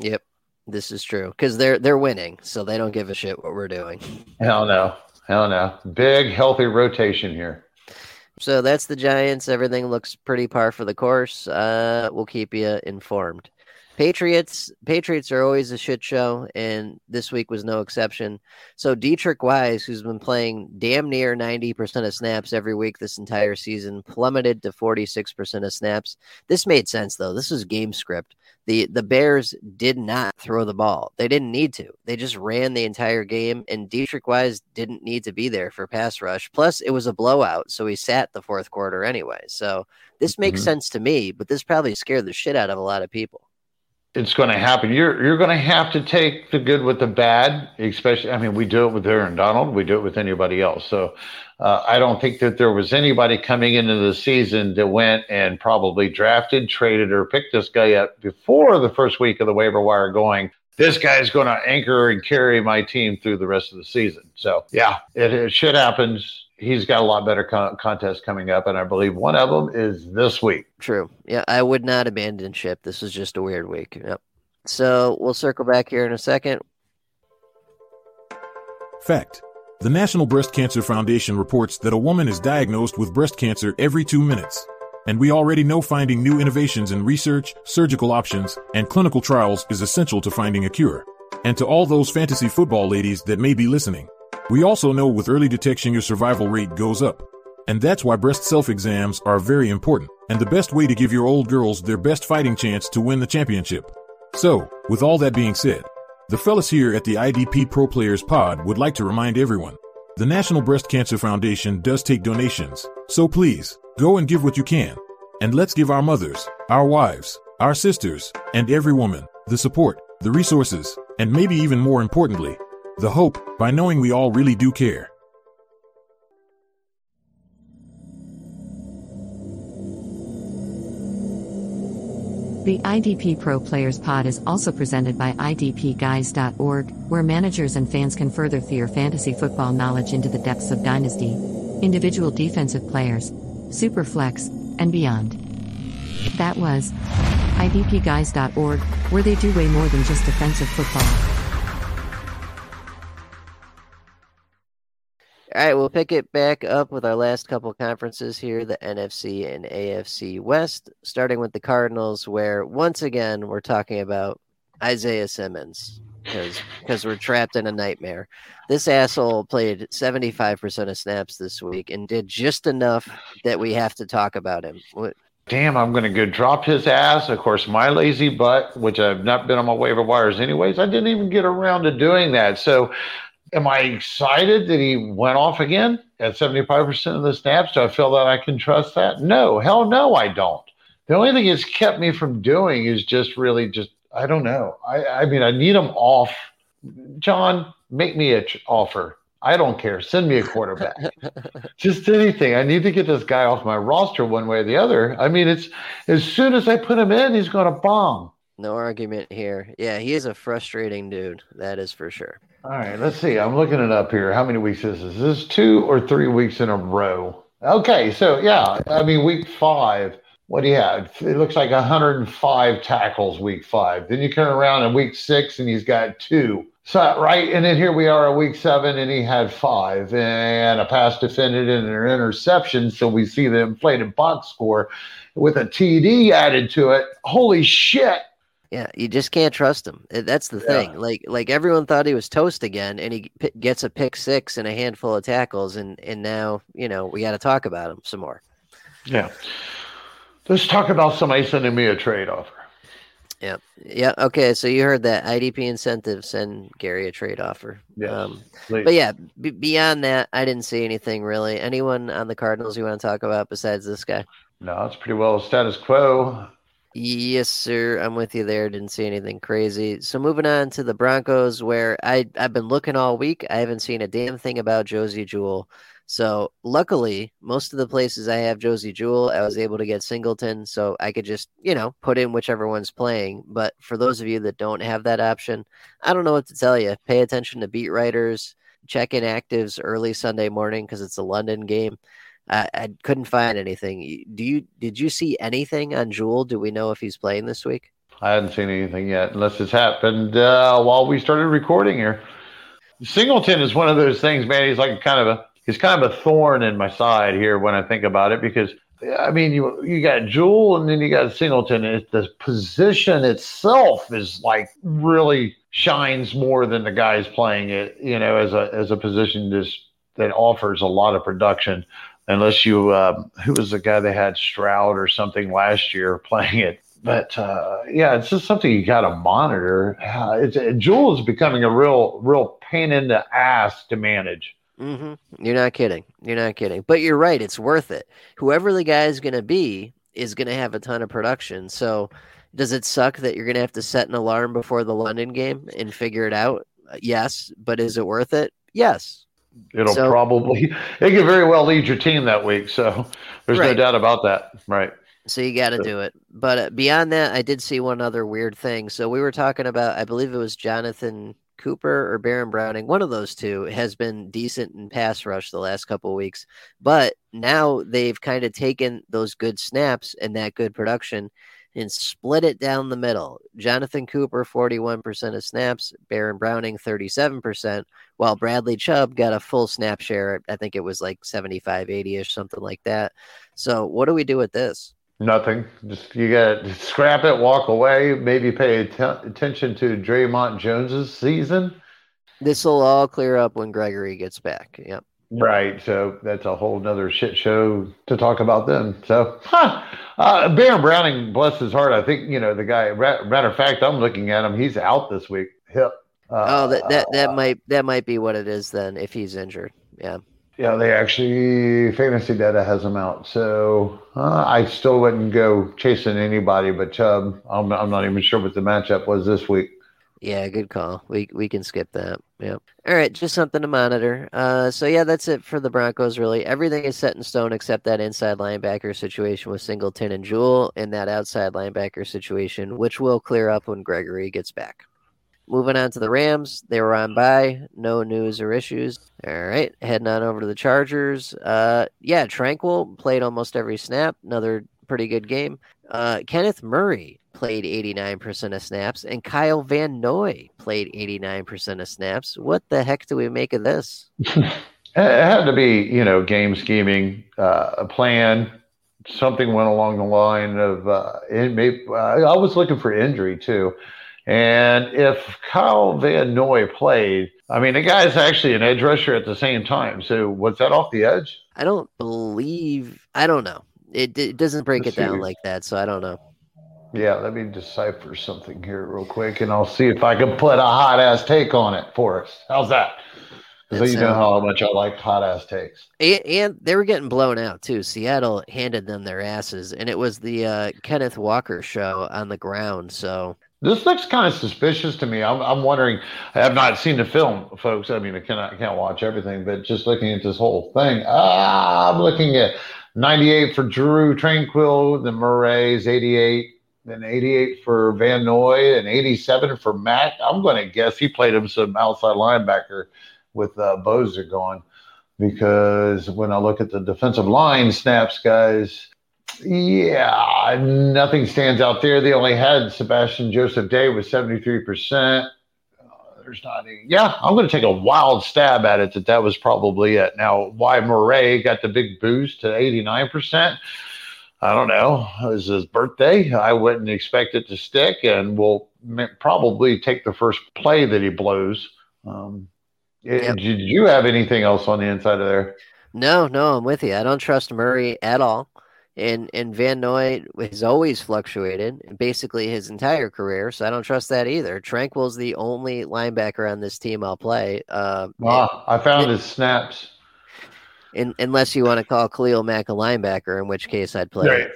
Yep. This is true because they're they're winning, so they don't give a shit what we're doing. Hell no, hell no. Big healthy rotation here. So that's the Giants. Everything looks pretty par for the course. Uh, we'll keep you informed. Patriots Patriots are always a shit show, and this week was no exception. So Deatrich Wise, who's been playing damn near 90% of snaps every week this entire season, plummeted to 46% of snaps. This made sense though. This was game script. The the Bears did not throw the ball. They didn't need to. They just ran the entire game, and Deatrich Wise didn't need to be there for pass rush. Plus, it was a blowout, so he sat the fourth quarter anyway. So this makes mm-hmm. sense to me, but this probably scared the shit out of a lot of people it's going to happen. You're you're going to have to take the good with the bad, especially. I mean, we do it with Aaron Donald. We do it with anybody else. So uh, I don't think that there was anybody coming into the season that went and probably drafted, traded, or picked this guy up before the first week of the waiver wire, going. This guy's going to anchor and carry my team through the rest of the season. So, yeah, it, it shit happens he's got a lot better con- contests coming up, and I believe one of them is this week. True. Yeah, I would not abandon ship. This is just a weird week. Yep. So we'll circle back here in a second. Fact. The National Breast Cancer Foundation reports that a woman is diagnosed with breast cancer every two minutes. And we already know finding new innovations in research, surgical options, and clinical trials is essential to finding a cure. And to all those fantasy football ladies that may be listening, we also know with early detection your survival rate goes up. And that's why breast self-exams are very important, and the best way to give your old girls their best fighting chance to win the championship. So, with all that being said, the fellas here at the IDP Pro Players Pod would like to remind everyone, the National Breast Cancer Foundation does take donations, so please, go and give what you can. And let's give our mothers, our wives, our sisters, and every woman, the support, the resources, and maybe even more importantly, the hope by knowing we all really do care. The IDP Pro Players Pod is also presented by IDPGuys.org, where managers and fans can further their fantasy football knowledge into the depths of Dynasty, individual defensive players, Superflex, and beyond. That was IDPGuys.org, where they do way more than just defensive football. All right, we'll pick it back up with our last couple conferences here the NFC and AFC West, starting with the Cardinals, where once again we're talking about Isaiah Simmons because because we're trapped in a nightmare. This asshole played 75% of snaps this week and did just enough that we have to talk about him. What, damn, I'm going to go drop his ass. Of course, my lazy butt, which I've not been on my waiver wires anyways, I didn't even get around to doing that. So Am I excited that he went off again at 75% of the snaps? Do I feel that I can trust that? No, hell no, I don't. The only thing it's kept me from doing is just really just, I don't know. I, I mean, I need him off. John, make me an offer. I don't care. Send me a quarterback. (laughs) Just anything. I need to get this guy off my roster one way or the other. I mean, it's as soon as I put him in, he's going to bomb. No argument here. Yeah, he is a frustrating dude. That is for sure. All right, let's see. I'm looking it up here. How many weeks is this? Is this two or three weeks in a row? Okay, so yeah, I mean, week five, what do you have? It looks like 105 tackles week five. Then you turn around in week six and he's got two. So, right. And then here we are at week seven and he had five and a pass defended and an interception. So we see the inflated box score with a TD added to it. Holy shit. Yeah, you just can't trust him. Eh, that's the thing. Like like everyone thought he was toast again, and he p- gets a pick six and a handful of tackles, and and now you know we got to talk about him some more. Yeah, let's talk about somebody sending me a trade offer. Yeah, yeah. Okay, so you heard that IDP incentive send Gary a trade offer. Yeah, um, but yeah, b- beyond that, I didn't see anything really. Anyone on the Cardinals you want to talk about besides this guy? No, it's pretty well status quo. Yes, sir. I'm with you there. Didn't see anything crazy. So moving on to the Broncos, where I I've been looking all week. I haven't seen a damn thing about Josey Jewell. So luckily, most of the places I have Josey Jewell, I was able to get Singleton, so I could just you know put in whichever one's playing. But for those of you that don't have that option, I don't know what to tell you. Pay attention to beat writers. Check in actives early Sunday morning because it's a London game. I, I couldn't find anything. Do you did you see anything on Jewell? Do we know if he's playing this week? I hadn't seen anything yet, unless it's happened uh, while we started recording here. Singleton is one of those things, man. He's like kind of a he's kind of a thorn in my side here when I think about it because I mean, you you got Jewell and then you got Singleton. It, the position itself is like really shines more than the guys playing it. You know, as a as a position just that offers a lot of production. Unless you, uh, who was the guy they had Stroud or something last year playing it? But uh, yeah, it's just something you got to monitor. Uh, it's, Jewell is becoming a real, real pain in the ass to manage. Mm-hmm. You're not kidding. You're not kidding. But you're right. It's worth it. Whoever the guy is going to be is going to have a ton of production. So, does it suck that you're going to have to set an alarm before the London game and figure it out? Yes. But is it worth it? Yes. It'll so, probably, (laughs) it could very well lead your team that week. So, there's right. no doubt about that. Right. So you got to do it. But uh, beyond that, I did see one other weird thing. So we were talking about, I believe it was Jonathan Cooper or Baron Browning, one of those two has been decent in pass rush the last couple weeks. But now they've kind of taken those good snaps and that good production and split it down the middle. Jonathan Cooper, 41% of snaps, Baron Browning, 37%, while Bradley Chubb got a full snap share. I think it was like 75, 80 ish, something like that. So, what do we do with this? Nothing. Just you got to scrap it, walk away. Maybe pay att- attention to Dre'Mont Jones's season. This will all clear up when Gregory gets back. Yep. Right. So that's a whole nother shit show to talk about then. So, huh. uh, Baron Browning, bless his heart. I think you know the guy. Matter of fact, I'm looking at him. He's out this week. Hip. Uh, oh, that that that uh, might that might be what it is then. If he's injured, yeah. Yeah, they actually fantasy data has him out. So uh, I still wouldn't go chasing anybody but Chubb. I'm, I'm not even sure what the matchup was this week. Yeah, good call. We we can skip that. Yeah. All right, just something to monitor. Uh, so yeah, that's it for the Broncos. Really, everything is set in stone except that inside linebacker situation with Singleton and Jewell, and that outside linebacker situation, which will clear up when Gregory gets back. Moving on to the Rams, they were on by, no news or issues. All right, heading on over to the Chargers. Uh, yeah, Tranquill played almost every snap. Another pretty good game. Uh, Kenneth Murray played 89% of snaps, and Kyle Van Noy played 89% of snaps. What the heck do we make of this? (laughs) it had to be, you know, game scheming, uh, a plan. Something went along the line of, uh, it may, I was looking for injury too. And if Kyle Van Noy played, I mean, the guy's actually an edge rusher at the same time. So was that off the edge? I don't believe. I don't know. It, it doesn't break Let's it down see. like that, so I don't know. Yeah, let me decipher something here real quick, and I'll see if I can put a hot ass take on it for us. How's that? Because you know how much I like hot ass takes. And, and, they were getting blown out too. Seattle handed them their asses, and it was the uh, Kenneth Walker show on the ground. So this looks kind of suspicious to me. I'm, I'm wondering. I have not seen the film, folks. I mean, I cannot, I can't watch everything, but just looking at this whole thing, ah, I'm looking at 98 for Drew Tranquill, the Murray's 88, then 88 for Van Noy, and 87 for Matt. I'm going to guess he played him some outside linebacker with uh, Bosa going, because when I look at the defensive line snaps, guys, yeah, nothing stands out there. They only had Sebastian Joseph Day with 73%. There's not any. Yeah, I'm going to take a wild stab at it that that was probably it. Now, why Murray got the big boost to 89%? I don't know. It was his birthday. I wouldn't expect it to stick, and we'll probably take the first play that he blows. Um. Did you have anything else on the inside of there? No, no, I'm with you. I don't trust Murray at all and and Van Noy has always fluctuated basically his entire career, so I don't trust that either. Tranquill's the only linebacker on this team I'll play. Uh, ah, I found his snaps. In, unless you want to call Khalil Mack a linebacker, in which case I'd play. Right.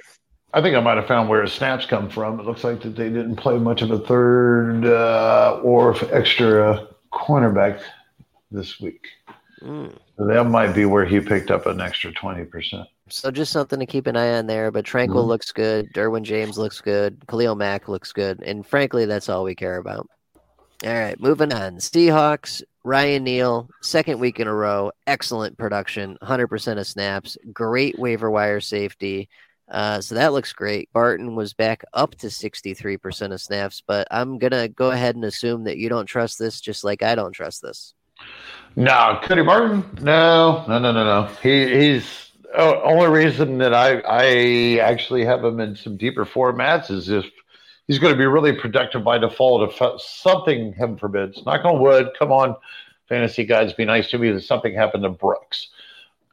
I think I might have found where his snaps come from. It looks like that they didn't play much of a third uh, or extra cornerback this week. Mm. So that might be where he picked up an extra twenty percent. So just something to keep an eye on there. But Tranquill mm-hmm. looks good. Derwin James looks good. Khalil Mack looks good. And frankly, that's all we care about. All right, moving on. Seahawks, Ryan Neal, second week in a row. Excellent production, 100% of snaps. Great waiver wire safety. Uh, so that looks great. Barton was back up to 63% of snaps, but I'm going to go ahead and assume that you don't trust this just like I don't trust this. No, Cody Barton? No, no, no, no, no. He, he's uh, only reason that I I actually have him in some deeper formats is if he's going to be really productive by default. If something, heaven forbids, knock on wood, come on, fantasy guys, be nice to me. That something happened to Brooks.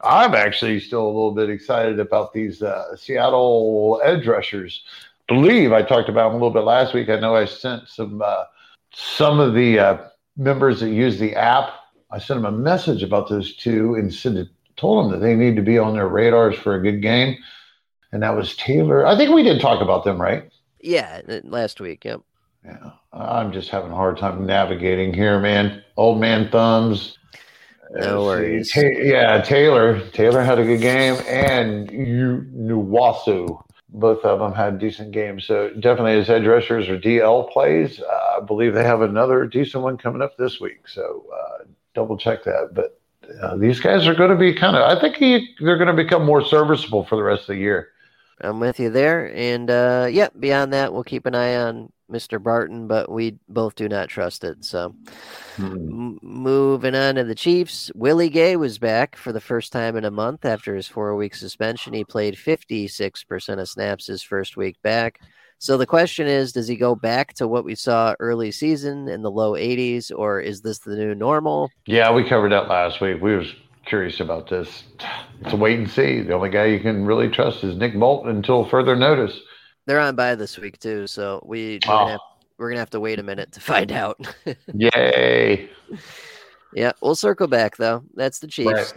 I'm actually still a little bit excited about these uh, Seattle edge rushers. Believe I talked about them a little bit last week. I know I sent some uh, some of the uh, members that use the app. I sent them a message about those two and said, told them that they need to be on their radars for a good game. And that was Taylor. I think we did talk about them, right? Yeah, last week. Yep. Yeah, I'm just having a hard time navigating here, man. Old man thumbs. No worries. Ta- yeah, Taylor. Taylor had a good game, and you Nwosu. Both of them had decent games. So definitely, as edge rushers or DL plays, uh, I believe they have another decent one coming up this week. So uh, double check that. But uh, these guys are going to be kind of. I think he, they're going to become more serviceable for the rest of the year. I'm with you there. And uh, yeah, beyond that, we'll keep an eye on Mr. Barton, but we both do not trust it. So hmm. M- moving on to the Chiefs, Willie Gay was back for the first time in a month after his four week suspension. He played 56% of snaps his first week back. So the question is, does he go back to what we saw early season in the low 80s, or is this the new normal? Yeah, we covered that last week. We was curious about this. It's a wait and see. The only guy you can really trust is Nick Bolton until further notice. They're on by this week too, so we we're, oh. gonna, have, we're gonna have to wait a minute to find out. (laughs) Yay! Yeah, we'll circle back though. That's the Chiefs. Right.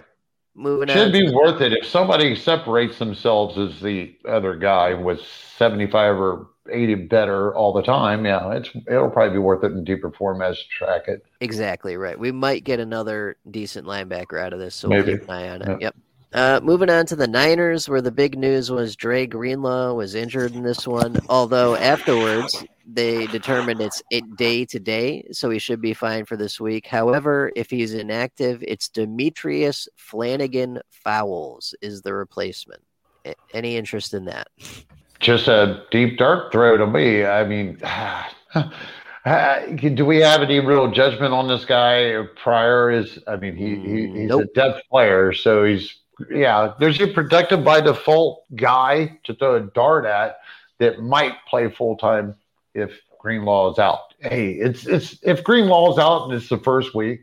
Moving Should on. be worth it if somebody separates themselves as the other guy was seventy five or 80 better all the time, yeah, it's it'll probably be worth it in deeper formats to track it. Exactly right. We might get another decent linebacker out of this, so Maybe. we'll keep an eye on it. Yep. Uh, moving on to the Niners, where the big news was Dre Greenlaw was injured in this one. Although afterwards they determined it's it day to day, so he should be fine for this week. However, if he's inactive, it's Demetrius Flannigan Fowles is the replacement. Any interest in that? Just a deep dark throw to me. I mean. (sighs) do we have any real judgment on this guy prior? Is I mean, he, he mm, he's nope. a depth player, so he's yeah, there's a productive by default guy to throw a dart at that might play full time if Greenlaw is out. Hey, it's it's if Greenlaw is out and it's the first week,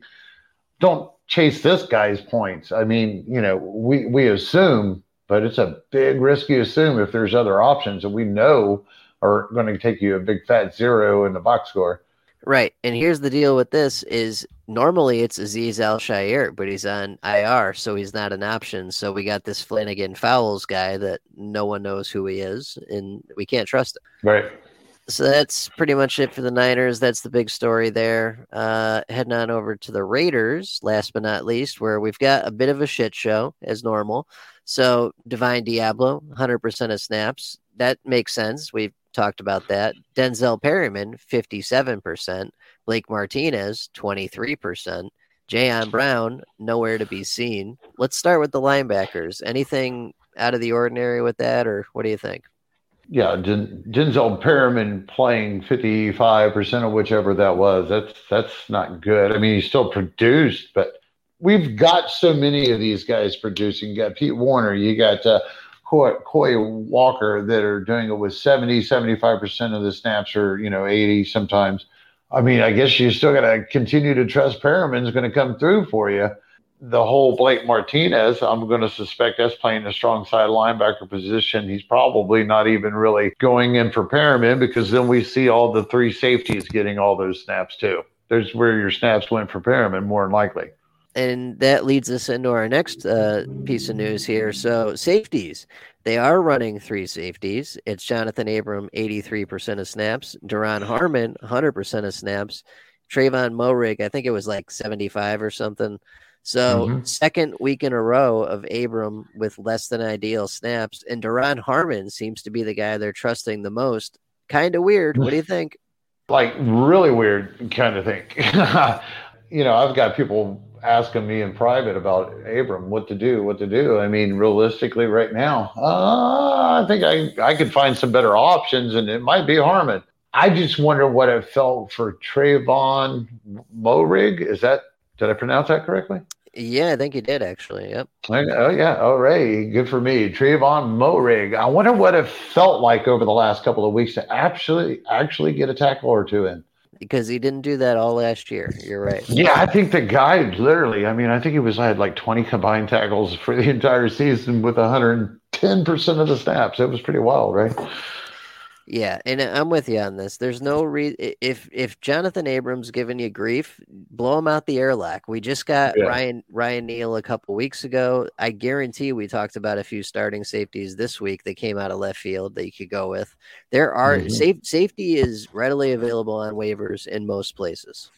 don't chase this guy's points. I mean, you know, we we assume, but it's a big risk you assume if there's other options that we know are going to take you a big fat zero in the box score. Right. And here's the deal with this is normally it's Azeez Al-Shaair, but he's on IR, so he's not an option. So we got this Flannigan Fowles guy that no one knows who he is, and we can't trust him. Right. So that's pretty much it for the Niners. That's the big story there. Uh, heading on over to the Raiders, last but not least, where we've got a bit of a shit show as normal. So Divine Deablo, 100% of snaps. That makes sense. We've talked about that. Denzel Perryman, 57%. Blake Martinez, 23%. Jayon Brown, nowhere to be seen. Let's start with the linebackers. Anything out of the ordinary with that, or what do you think? Yeah, Den- Denzel Perryman playing 55% of whichever that was. That's that's not good. I mean, he still produced, but we've got so many of these guys producing. You got Pete Werner, you got uh, Quay Walker that are doing it with 70, 75% of the snaps or, you know, 80 sometimes. I mean, I guess you still got to continue to trust Perryman's going to come through for you. The whole Blake Martinez, I'm going to suspect that's playing a strong side linebacker position. He's probably not even really going in for Perryman because then we see all the three safeties getting all those snaps too. There's where your snaps went for Perryman more than likely and that leads us into our next uh, piece of news here. So, safeties. They are running three safeties. It's Jonathan Abram, 83% of snaps. Duron Harmon, 100% of snaps. Trevon Moehrig, I think it was like 75 or something. So, mm-hmm. second week in a row of Abram with less than ideal snaps. And Duron Harmon seems to be the guy they're trusting the most. Kind of weird. What do you think? (sighs) Like, really weird kind of thing. (laughs) you know, I've got people asking me in private about Abram, what to do, what to do. I mean, realistically, right now, uh, I think I, I could find some better options, and it might be Harmon. I just wonder what it felt for Trevon Moehrig. Is that did I pronounce that correctly? Yeah, I think you did actually. Yep. Oh yeah, oh, all right, good for me. Trevon Moehrig. I wonder what it felt like over the last couple of weeks to actually actually get a tackle or two in. Because he didn't do that all last year. You're right. Yeah, I think the guy literally. I mean, I think he was I had like 20 combined tackles for the entire season with 110 percent of the snaps. It was pretty wild, right? Yeah, and I'm with you on this. There's no re if if Jonathan Abrams giving you grief, blow him out the airlock. We just got yeah. Ryan Ryan Neal a couple weeks ago. I guarantee we talked about a few starting safeties this week that came out of left field that you could go with. There are mm-hmm. safe safety is readily available on waivers in most places.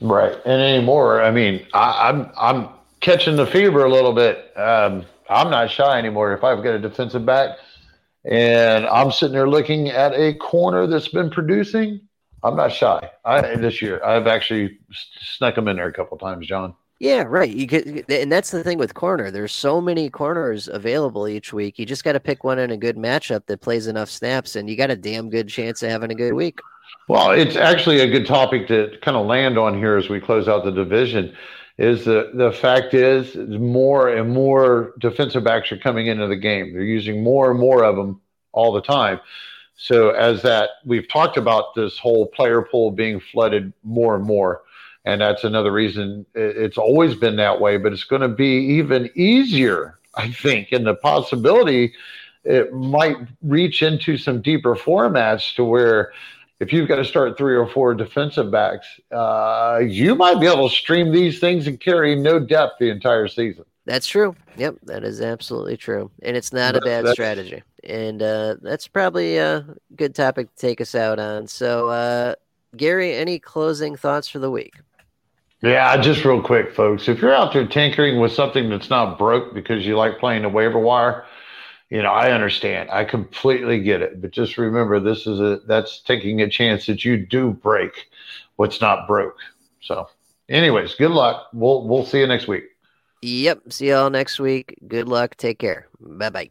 Right, and anymore, I mean, I, I'm I'm catching the fever a little bit. Um, I'm not shy anymore. If I've got a defensive back and I'm sitting there looking at a corner that's been producing. I'm not shy. I this year I've actually snuck them in there a couple times, John. Yeah, right. You could, and that's the thing with corner. There's so many corners available each week. You just got to pick one in a good matchup that plays enough snaps, and you got a damn good chance of having a good week. Well, it's actually a good topic to kind of land on here as we close out the division is the the fact is more and more defensive backs are coming into the game. They're using more and more of them all the time. So as that we've talked about this whole player pool being flooded more and more, and that's another reason it's always been that way. But it's going to be even easier, I think, and the possibility it might reach into some deeper formats to where if you've got to start three or four defensive backs, uh, you might be able to stream these things and carry no depth the entire season. That's true. Yep, that is absolutely true, and it's not a bad strategy. And uh, that's probably a good topic to take us out on. So, uh, Gary, any closing thoughts for the week? Yeah, just real quick, folks. If you're out there tinkering with something that's not broke because you like playing the waiver wire, you know, I understand. I completely get it. But just remember, this is a that's taking a chance that you do break what's not broke. So, anyways, good luck. We'll we'll see you next week. Yep. See y'all next week. Good luck. Take care. Bye bye.